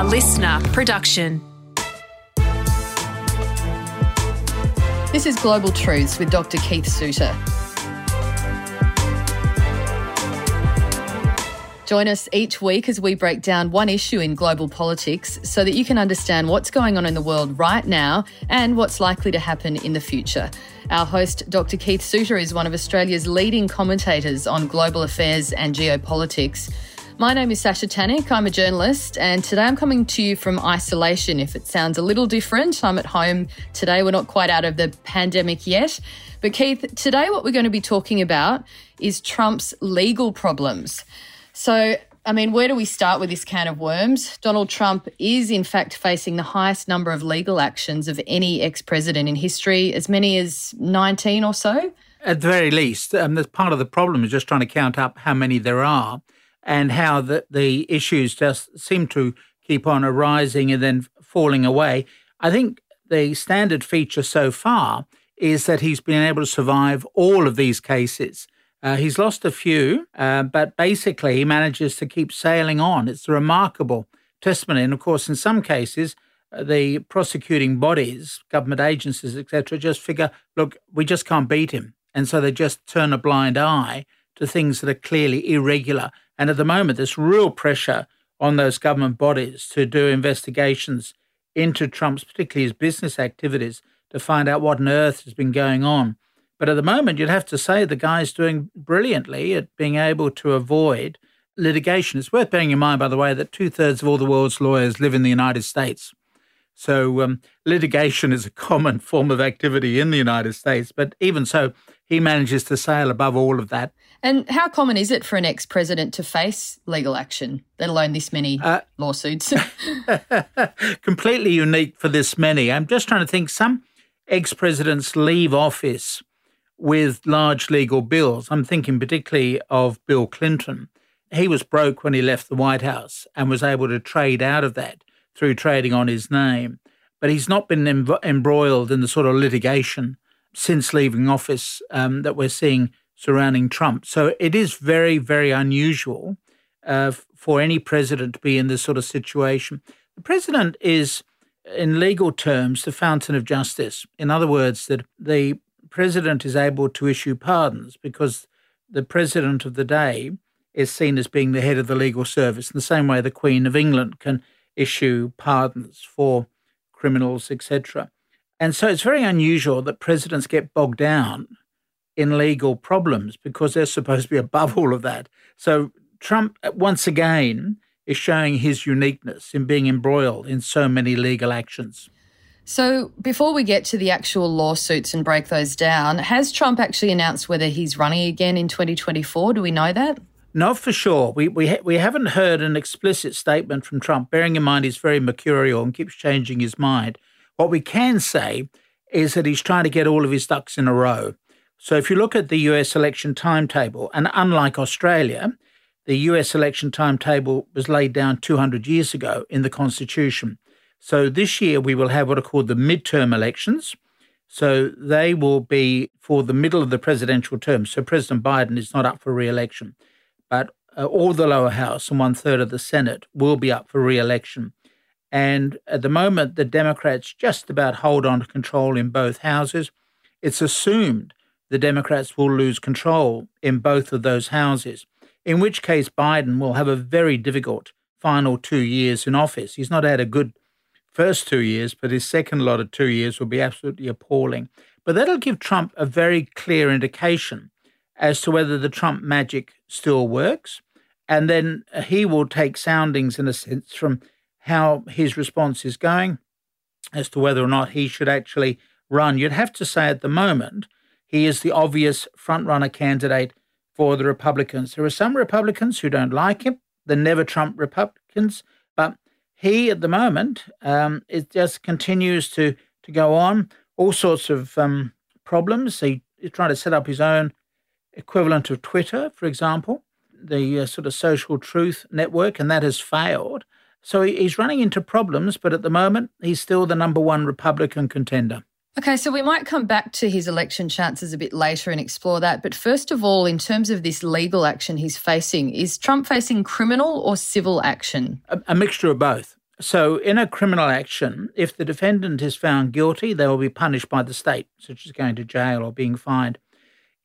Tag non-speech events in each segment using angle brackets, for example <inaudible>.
a listener production. This is Global Truths with Dr. Keith Suter. Join us each week as we break down one issue in global politics so that you can understand what's going on in the world right now and what's likely to happen in the future. Our host, Dr. Keith Suter, is one of Australia's leading commentators on global affairs and geopolitics. My name is Sasha Tanik. I'm a journalist, and today I'm coming to you from isolation. If it sounds a little different, I'm at home today. We're not quite out of the pandemic yet. But, Keith, today what we're going to be talking about is Trump's legal problems. So, I mean, where do we start with this can of worms? Donald Trump is, in fact, facing the highest number of legal actions of any ex president in history, as many as 19 or so. At the very least. Um, that's part of the problem is just trying to count up how many there are and how the, the issues just seem to keep on arising and then falling away. I think the standard feature so far is that he's been able to survive all of these cases. Uh, he's lost a few, uh, but basically he manages to keep sailing on. It's a remarkable testimony. And of course, in some cases, uh, the prosecuting bodies, government agencies, etc., just figure, look, we just can't beat him. And so they just turn a blind eye to things that are clearly irregular. And at the moment, there's real pressure on those government bodies to do investigations into Trump's, particularly his business activities, to find out what on earth has been going on. But at the moment, you'd have to say the guy's doing brilliantly at being able to avoid litigation. It's worth bearing in mind, by the way, that two thirds of all the world's lawyers live in the United States. So um, litigation is a common <laughs> form of activity in the United States. But even so, he manages to sail above all of that. And how common is it for an ex president to face legal action, let alone this many uh, lawsuits? <laughs> <laughs> completely unique for this many. I'm just trying to think some ex presidents leave office with large legal bills. I'm thinking particularly of Bill Clinton. He was broke when he left the White House and was able to trade out of that through trading on his name. But he's not been embroiled in the sort of litigation since leaving office um, that we're seeing surrounding Trump. So it is very, very unusual uh, for any president to be in this sort of situation. The president is, in legal terms, the fountain of justice. In other words, that the president is able to issue pardons because the president of the day is seen as being the head of the legal service in the same way the Queen of England can issue pardons for criminals, etc. And so it's very unusual that presidents get bogged down in legal problems because they're supposed to be above <laughs> all of that. So Trump, uh, once again, is showing his uniqueness in being embroiled in so many legal actions. So, before we get to the actual lawsuits and break those down, has Trump actually announced whether he's running again in 2024? Do we know that? Not for sure. We we ha- we haven't heard an explicit statement from Trump. Bearing in mind he's very mercurial and keeps changing his mind. What we can say is that he's trying to get all of his ducks in a row. So if you look at the US election timetable, and unlike Australia, the US election timetable was laid down 200 years ago in the Constitution. So this year we will have what are called the midterm elections. So they will be for the middle of the presidential term. So President Biden is not up for re election, but uh, all the lower house and one third of the Senate will be up for re election. And at the moment, the Democrats just about hold on to control in both houses. It's assumed the Democrats will lose control in both of those houses, in which case Biden will have a very difficult final two years in office. He's not had a good first two years, but his second lot of two years will be absolutely appalling. But that'll give Trump a very clear indication as to whether the Trump magic still works. And then he will take soundings, in a sense, from how his response is going as to whether or not he should actually run. You'd have to say at the moment, he is the obvious frontrunner candidate for the Republicans. There are some Republicans who don't like him, the never Trump Republicans, but he at the moment um, it just continues to to go on all sorts of um, problems. He, he's trying to set up his own equivalent of Twitter, for example, the uh, sort of social truth network, and that has failed. So he's running into problems, but at the moment he's still the number one Republican contender. Okay, so we might come back to his election chances a bit later and explore that. But first of all, in terms of this legal action he's facing, is Trump facing criminal or civil action? A, a mixture of both. So, in a criminal action, if the defendant is found guilty, they will be punished by the state, such as going to jail or being fined.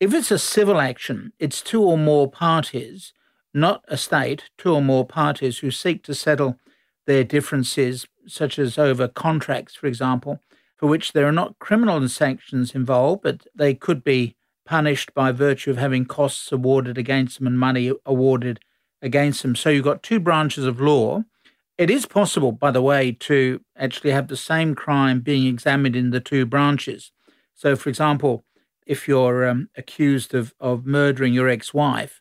If it's a civil action, it's two or more parties, not a state, two or more parties who seek to settle their differences, such as over contracts, for example, for which there are not criminal sanctions involved, but they could be punished by virtue of having costs awarded against them and money awarded against them. So you've got two branches of law. It is possible, by the way, to actually have the same crime being examined in the two branches. So, for example, if you're um, accused of, of murdering your ex wife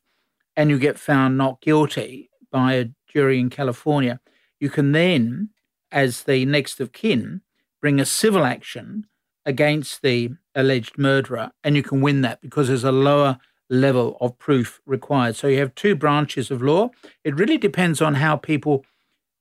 and you get found not guilty by a jury in California, you can then, as the next of kin, bring a civil action against the alleged murderer, and you can win that because there's a lower level of proof required. So you have two branches of law. It really depends on how people,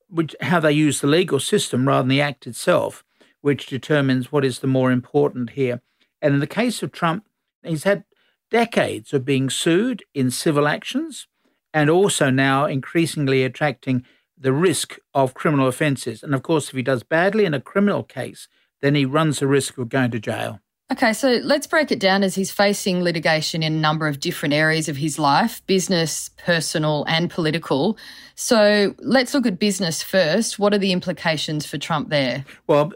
which, how they use the legal system rather than the act itself, which determines what is the more important here. And in the case of Trump, he's had decades of being sued in civil actions and also now increasingly attracting the risk of criminal offences. And of course, if he does badly in a criminal case, then he runs the risk of going to jail. Okay, so let's break it down as he's facing litigation in a number of different areas of his life business, personal, and political. So let's look at business first. What are the implications for Trump there? Well,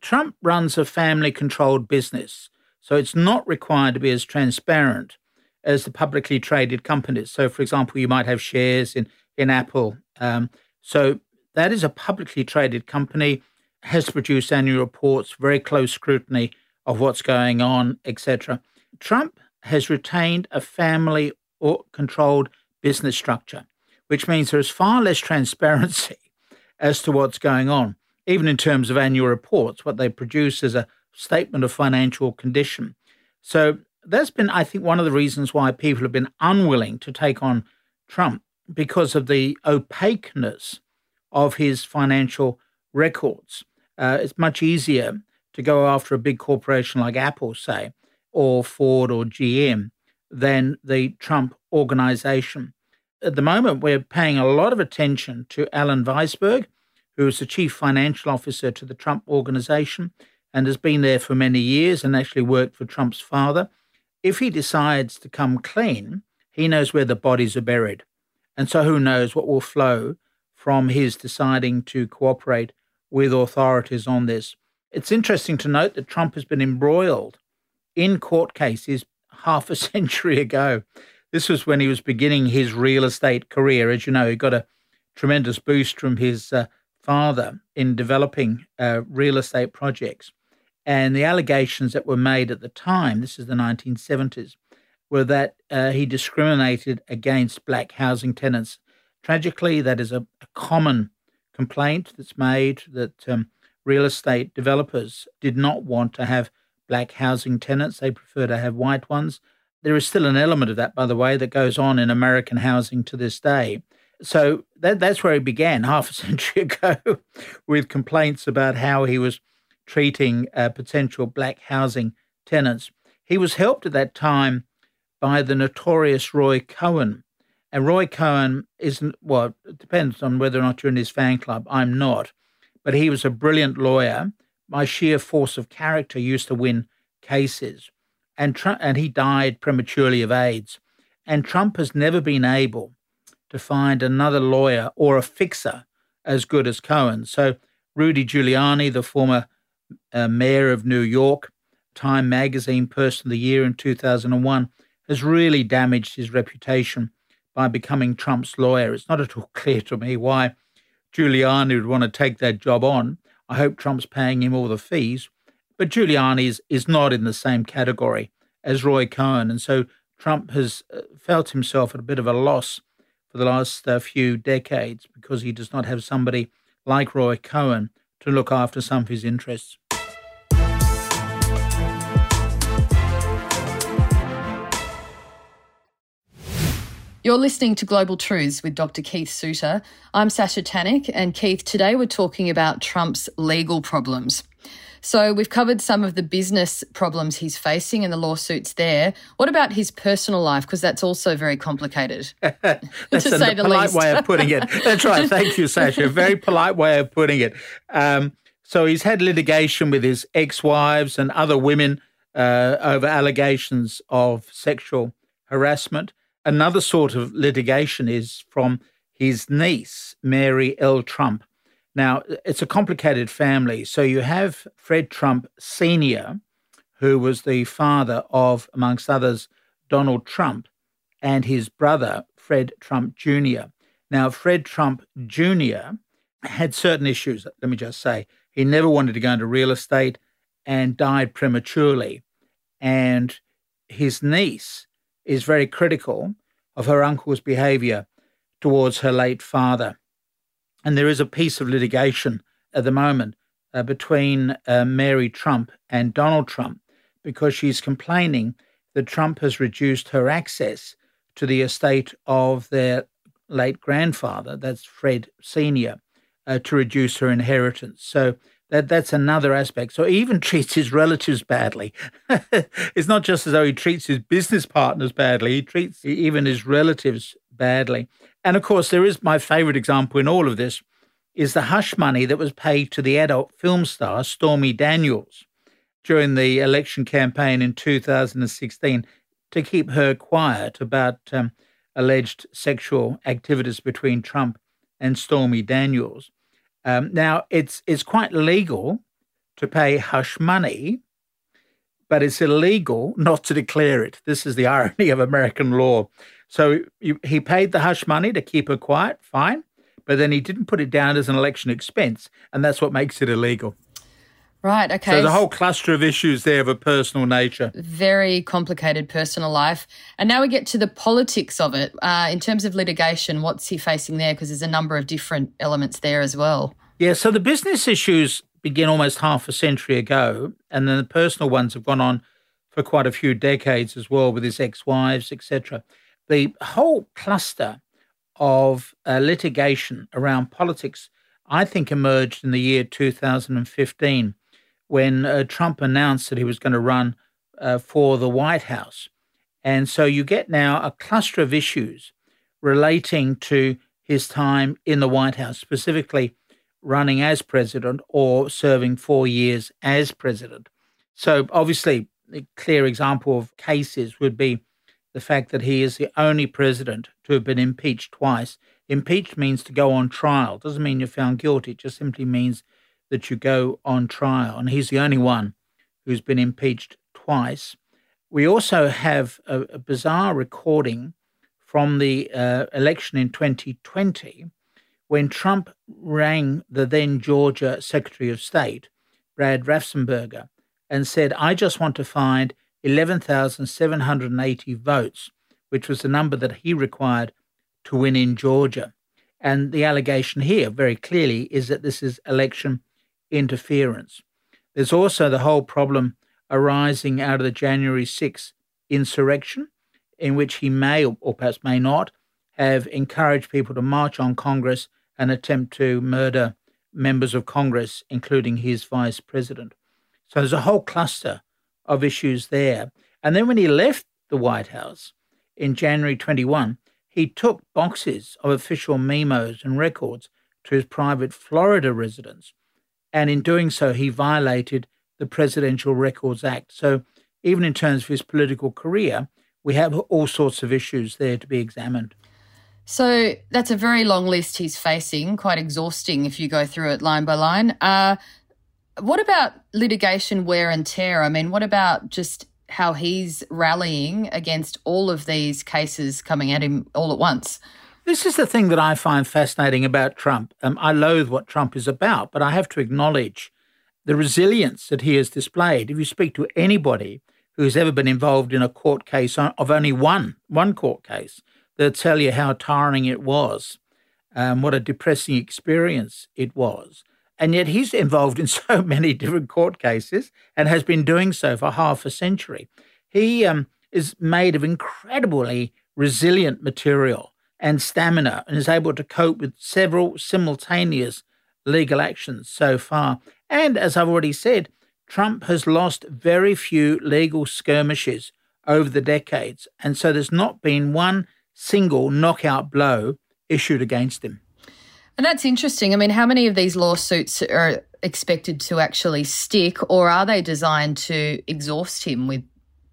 Trump runs a family controlled business, so it's not required to be as transparent as the publicly traded companies. So, for example, you might have shares in, in Apple. Um, so that is a publicly traded company, has to produce annual reports, very close scrutiny of what's going on, etc. Trump has retained a family or controlled business structure, which means there's far less transparency <laughs> as to what's going on, even in terms of annual reports. What they produce is a statement of financial condition. So that's been, I think, one of the reasons why people have been unwilling to take on Trump because of the opaqueness of his financial records. Uh, it's much easier to go after a big corporation like Apple, say, or Ford or GM than the Trump organization. At the moment, we're paying a lot of attention to Allen Weisselberg, who is the chief financial officer to the Trump organization and has been there for many years and actually worked for Trump's father. If he decides to come clean, he knows where the bodies are buried. And so who knows what will flow from his deciding to cooperate with authorities on this. It's interesting to note that Trump has been embroiled in court cases half a <laughs> century ago. This was when he was beginning his real estate career. As you know, he got a tremendous boost from his uh, father in developing uh, real estate projects. And the allegations that were made at the time, this is the 1970s, were that uh, he discriminated against black housing tenants. Tragically, that is a, a common complaint that's made that um, real estate developers did not want to have black housing tenants. They prefer to have white ones. There is still an element of that, by the way, that goes on in American housing to this day. So that, that's where he began <laughs> half a century ago with complaints about how he was treating uh, potential black housing tenants. He was helped at that time by the notorious Roy Cohn. And Roy Cohn isn't, well, it depends on whether or not you're in his fan club. I'm not. But he was a brilliant lawyer. By sheer force of character, used to win cases. And, Trump, and he died prematurely of AIDS. And Trump has never been able to find another lawyer or a fixer as good as Cohn. So Rudy Giuliani, the former uh, mayor of New York, Time Magazine Person of the Year in 2001, has really damaged his reputation by becoming Trump's lawyer. It's not at all <laughs> clear to me why Giuliani would want to take that job on. I hope Trump's paying him all the fees. But Giuliani is, is not in the same category as Roy Cohn. And so Trump has uh, felt himself at a bit of a loss for the last uh, few decades because he does not have somebody like Roy Cohn to look after some of his interests. You're listening to Global Truths with Dr. Keith Suter. I'm Sasha Tanik, and Keith, today we're talking about Trump's legal problems. So we've covered some of the business problems he's facing and the lawsuits there. What about his personal life? Because that's also very complicated. <laughs> <laughs> that's to say the polite least. way of putting it. <laughs> That's right. Thank you, Sasha. A Very polite way of putting it. Um, so he's had litigation with his ex-wives and other women uh, over allegations of sexual harassment. Another sort of litigation is from his niece, Mary L. Trump. Now, it's a complicated family. So you have Fred Trump Sr., who was the father of, amongst others, Donald Trump, and his brother, Fred Trump Jr. Now, Fred Trump Jr. had certain issues, let me just say. He never wanted to go into real estate and died prematurely. And his niece is very critical of her uncle's behavior towards her late father. And there is a piece of litigation at the moment uh, between uh, Mary Trump and Donald Trump because she's complaining that Trump has reduced her access to the estate of their late grandfather, that's Fred Sr uh, to reduce her inheritance. So that that's another aspect. So he even <laughs> treats his relatives badly. <laughs> it's not just as though he treats his business partners badly; he treats even his relatives badly. And of course, there is my favorite example in all of this is the hush money that was paid to the adult film star Stormy Daniels during the election campaign in 2016 to keep her quiet about um, alleged sexual activities between Trump and Stormy Daniels. Um, now, it's it's quite legal to pay hush money, but it's illegal not to declare it. This is the irony of American law. So you, he paid the hush money to keep her quiet, fine, but then he didn't put it down as an election expense, and that's what makes it illegal. Right, okay. So there's a whole cluster of issues there of a personal nature. Very complicated personal life. And now we get to the politics of it. Uh, in terms of litigation, what's he facing there? Because there's a number of different elements there as well. Yeah, so the business issues begin almost half a century ago, and then the personal ones have gone on for quite a few decades as well with his ex-wives, etc. The whole cluster of uh, litigation around politics, I think, emerged in the year 2015 when uh, Trump announced that he was going to run uh, for the White House. And so you get now a cluster of issues relating to his time in the White House, specifically running as president or serving four years as president. So, obviously, a clear example of cases would be the fact that he is the only president to have been impeached twice. Impeached means to go on trial, doesn't mean you're found guilty, it just simply means that you go on trial. And he's the only one who's been impeached twice. We also have a, a bizarre recording from the uh, election in 2020 when Trump rang the then Georgia Secretary of State, Brad Raffensperger, and said, I just want to find 11,780 votes, which was the number that he required to win in Georgia. And the allegation here, very clearly, is that this is election interference. There's also the whole problem arising out of the January 6th insurrection, in which he may or perhaps may not have encouraged people to march on Congress and attempt to murder members of Congress, including his vice president. So there's a whole cluster of issues there. And then when he left the White House in January 21, he took boxes of official memos and records to his private Florida residence and in doing so, he violated the Presidential Records Act. So, even in terms of his political career, we have all sorts of issues there to be examined. So, that's a very long list he's facing, quite exhausting if you go through it line by line. Uh, what about litigation wear and tear? I mean, what about just how he's rallying against all of these cases coming at him all at once? This is the thing that I find fascinating about Trump. Um, I loathe what Trump is about, but I have to acknowledge the resilience that he has displayed. If you speak to anybody who's ever been involved in a court case of only one, one court case, they'll tell you how tiring it was, um, what a depressing experience it was. And yet he's involved in <laughs> so many different court cases and has been doing so for half a century. He um, is made of incredibly resilient material and stamina and is able to cope with several simultaneous legal actions so far. And as I've already said, Trump has lost very few legal skirmishes over the decades, and so there's not been one single knockout blow issued against him. And that's interesting. I mean, how many of these lawsuits are expected to actually stick, or are they designed to exhaust him with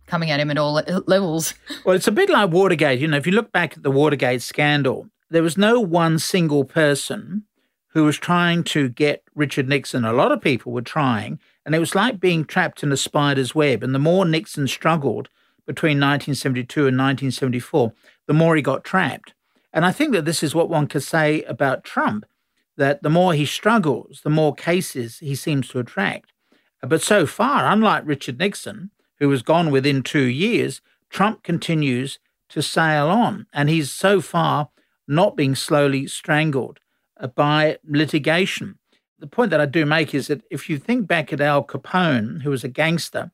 coming at him at all levels? Well, it's a bit like Watergate. You know, if you look back at the Watergate scandal, there was no one single person who was trying to get Richard Nixon. A lot of people were trying, and it was like being trapped in a spider's web. And the more Nixon struggled between 1972 and 1974, the more he got trapped. And I think that this is what one could say about Trump that the more he struggles, the more cases he seems to attract. But so far, unlike Richard Nixon, who was gone within two years, Trump continues to sail on. And he's so far not being slowly strangled uh, by litigation. The point that I do make is that if you think back at Al Capone, who was a gangster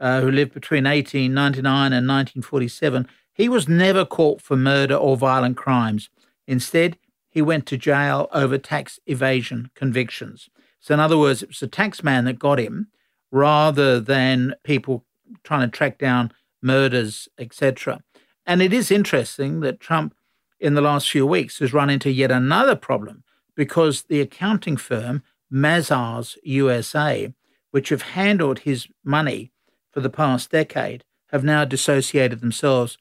uh, who lived between 1899 and 1947, he was never caught for murder or violent crimes. Instead, he went to jail over tax evasion convictions. So, in other words, it was the taxman that got him rather than people trying to track down murders, etc. And it is interesting that Trump, in the last few weeks, has run into yet another problem because the accounting firm Mazars USA, which have handled his money for the past decade, have now dissociated themselves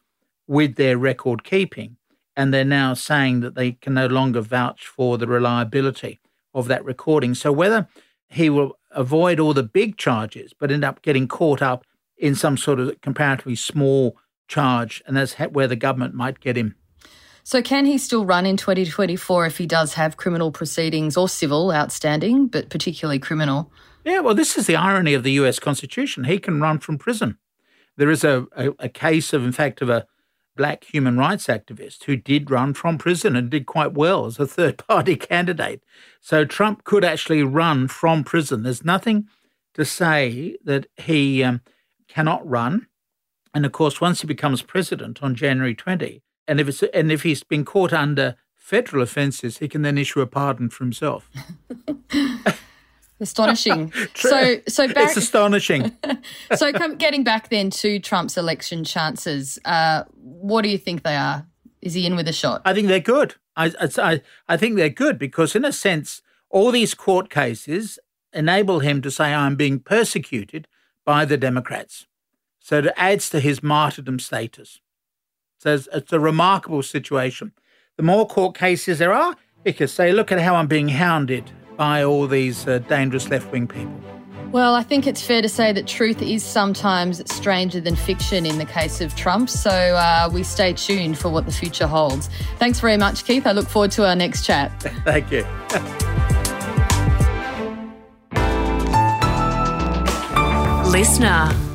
with their record keeping. And they're now saying that they can no longer vouch for the reliability of that recording. So whether he will avoid all the big charges, but end up getting caught up in some sort of comparatively small charge, and that's where the government might get him. So, can he still run in 2024 if he does have criminal proceedings or civil outstanding, but particularly criminal? Yeah, well, this is the irony of the US Constitution. He can run from prison. There is a, a, a case of, in fact, of a black human rights activist who did run from prison and did quite well as a third <laughs> party candidate. So Trump could actually run from prison. There's nothing to say that he um, cannot run. And of course, once he becomes president on January 20, and if it's and if he's been caught under federal offences, he can then issue a pardon for himself. <laughs> Astonishing. <laughs> so, so back, it's astonishing. so, come, getting back then to Trump's election chances, uh, what do you think they are? Is he in with a shot? I think they're good. I, I, I think they're good because, in a sense, all these court cases enable him to say, "I'm being persecuted by the Democrats." So it adds to his martyrdom status. So it's, it's a remarkable situation. The more court cases there are, can say, "Look at how I'm being hounded." by all these uh, dangerous left wing people? Well, I think it's fair to say that truth is sometimes stranger than fiction in the case of Trump. So uh, we stay tuned for what the future holds. Thanks very much, Keith. I look forward to our next chat. <laughs> Thank you. Listener.